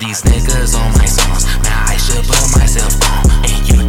These niggas on my songs, man, I should put myself on. And you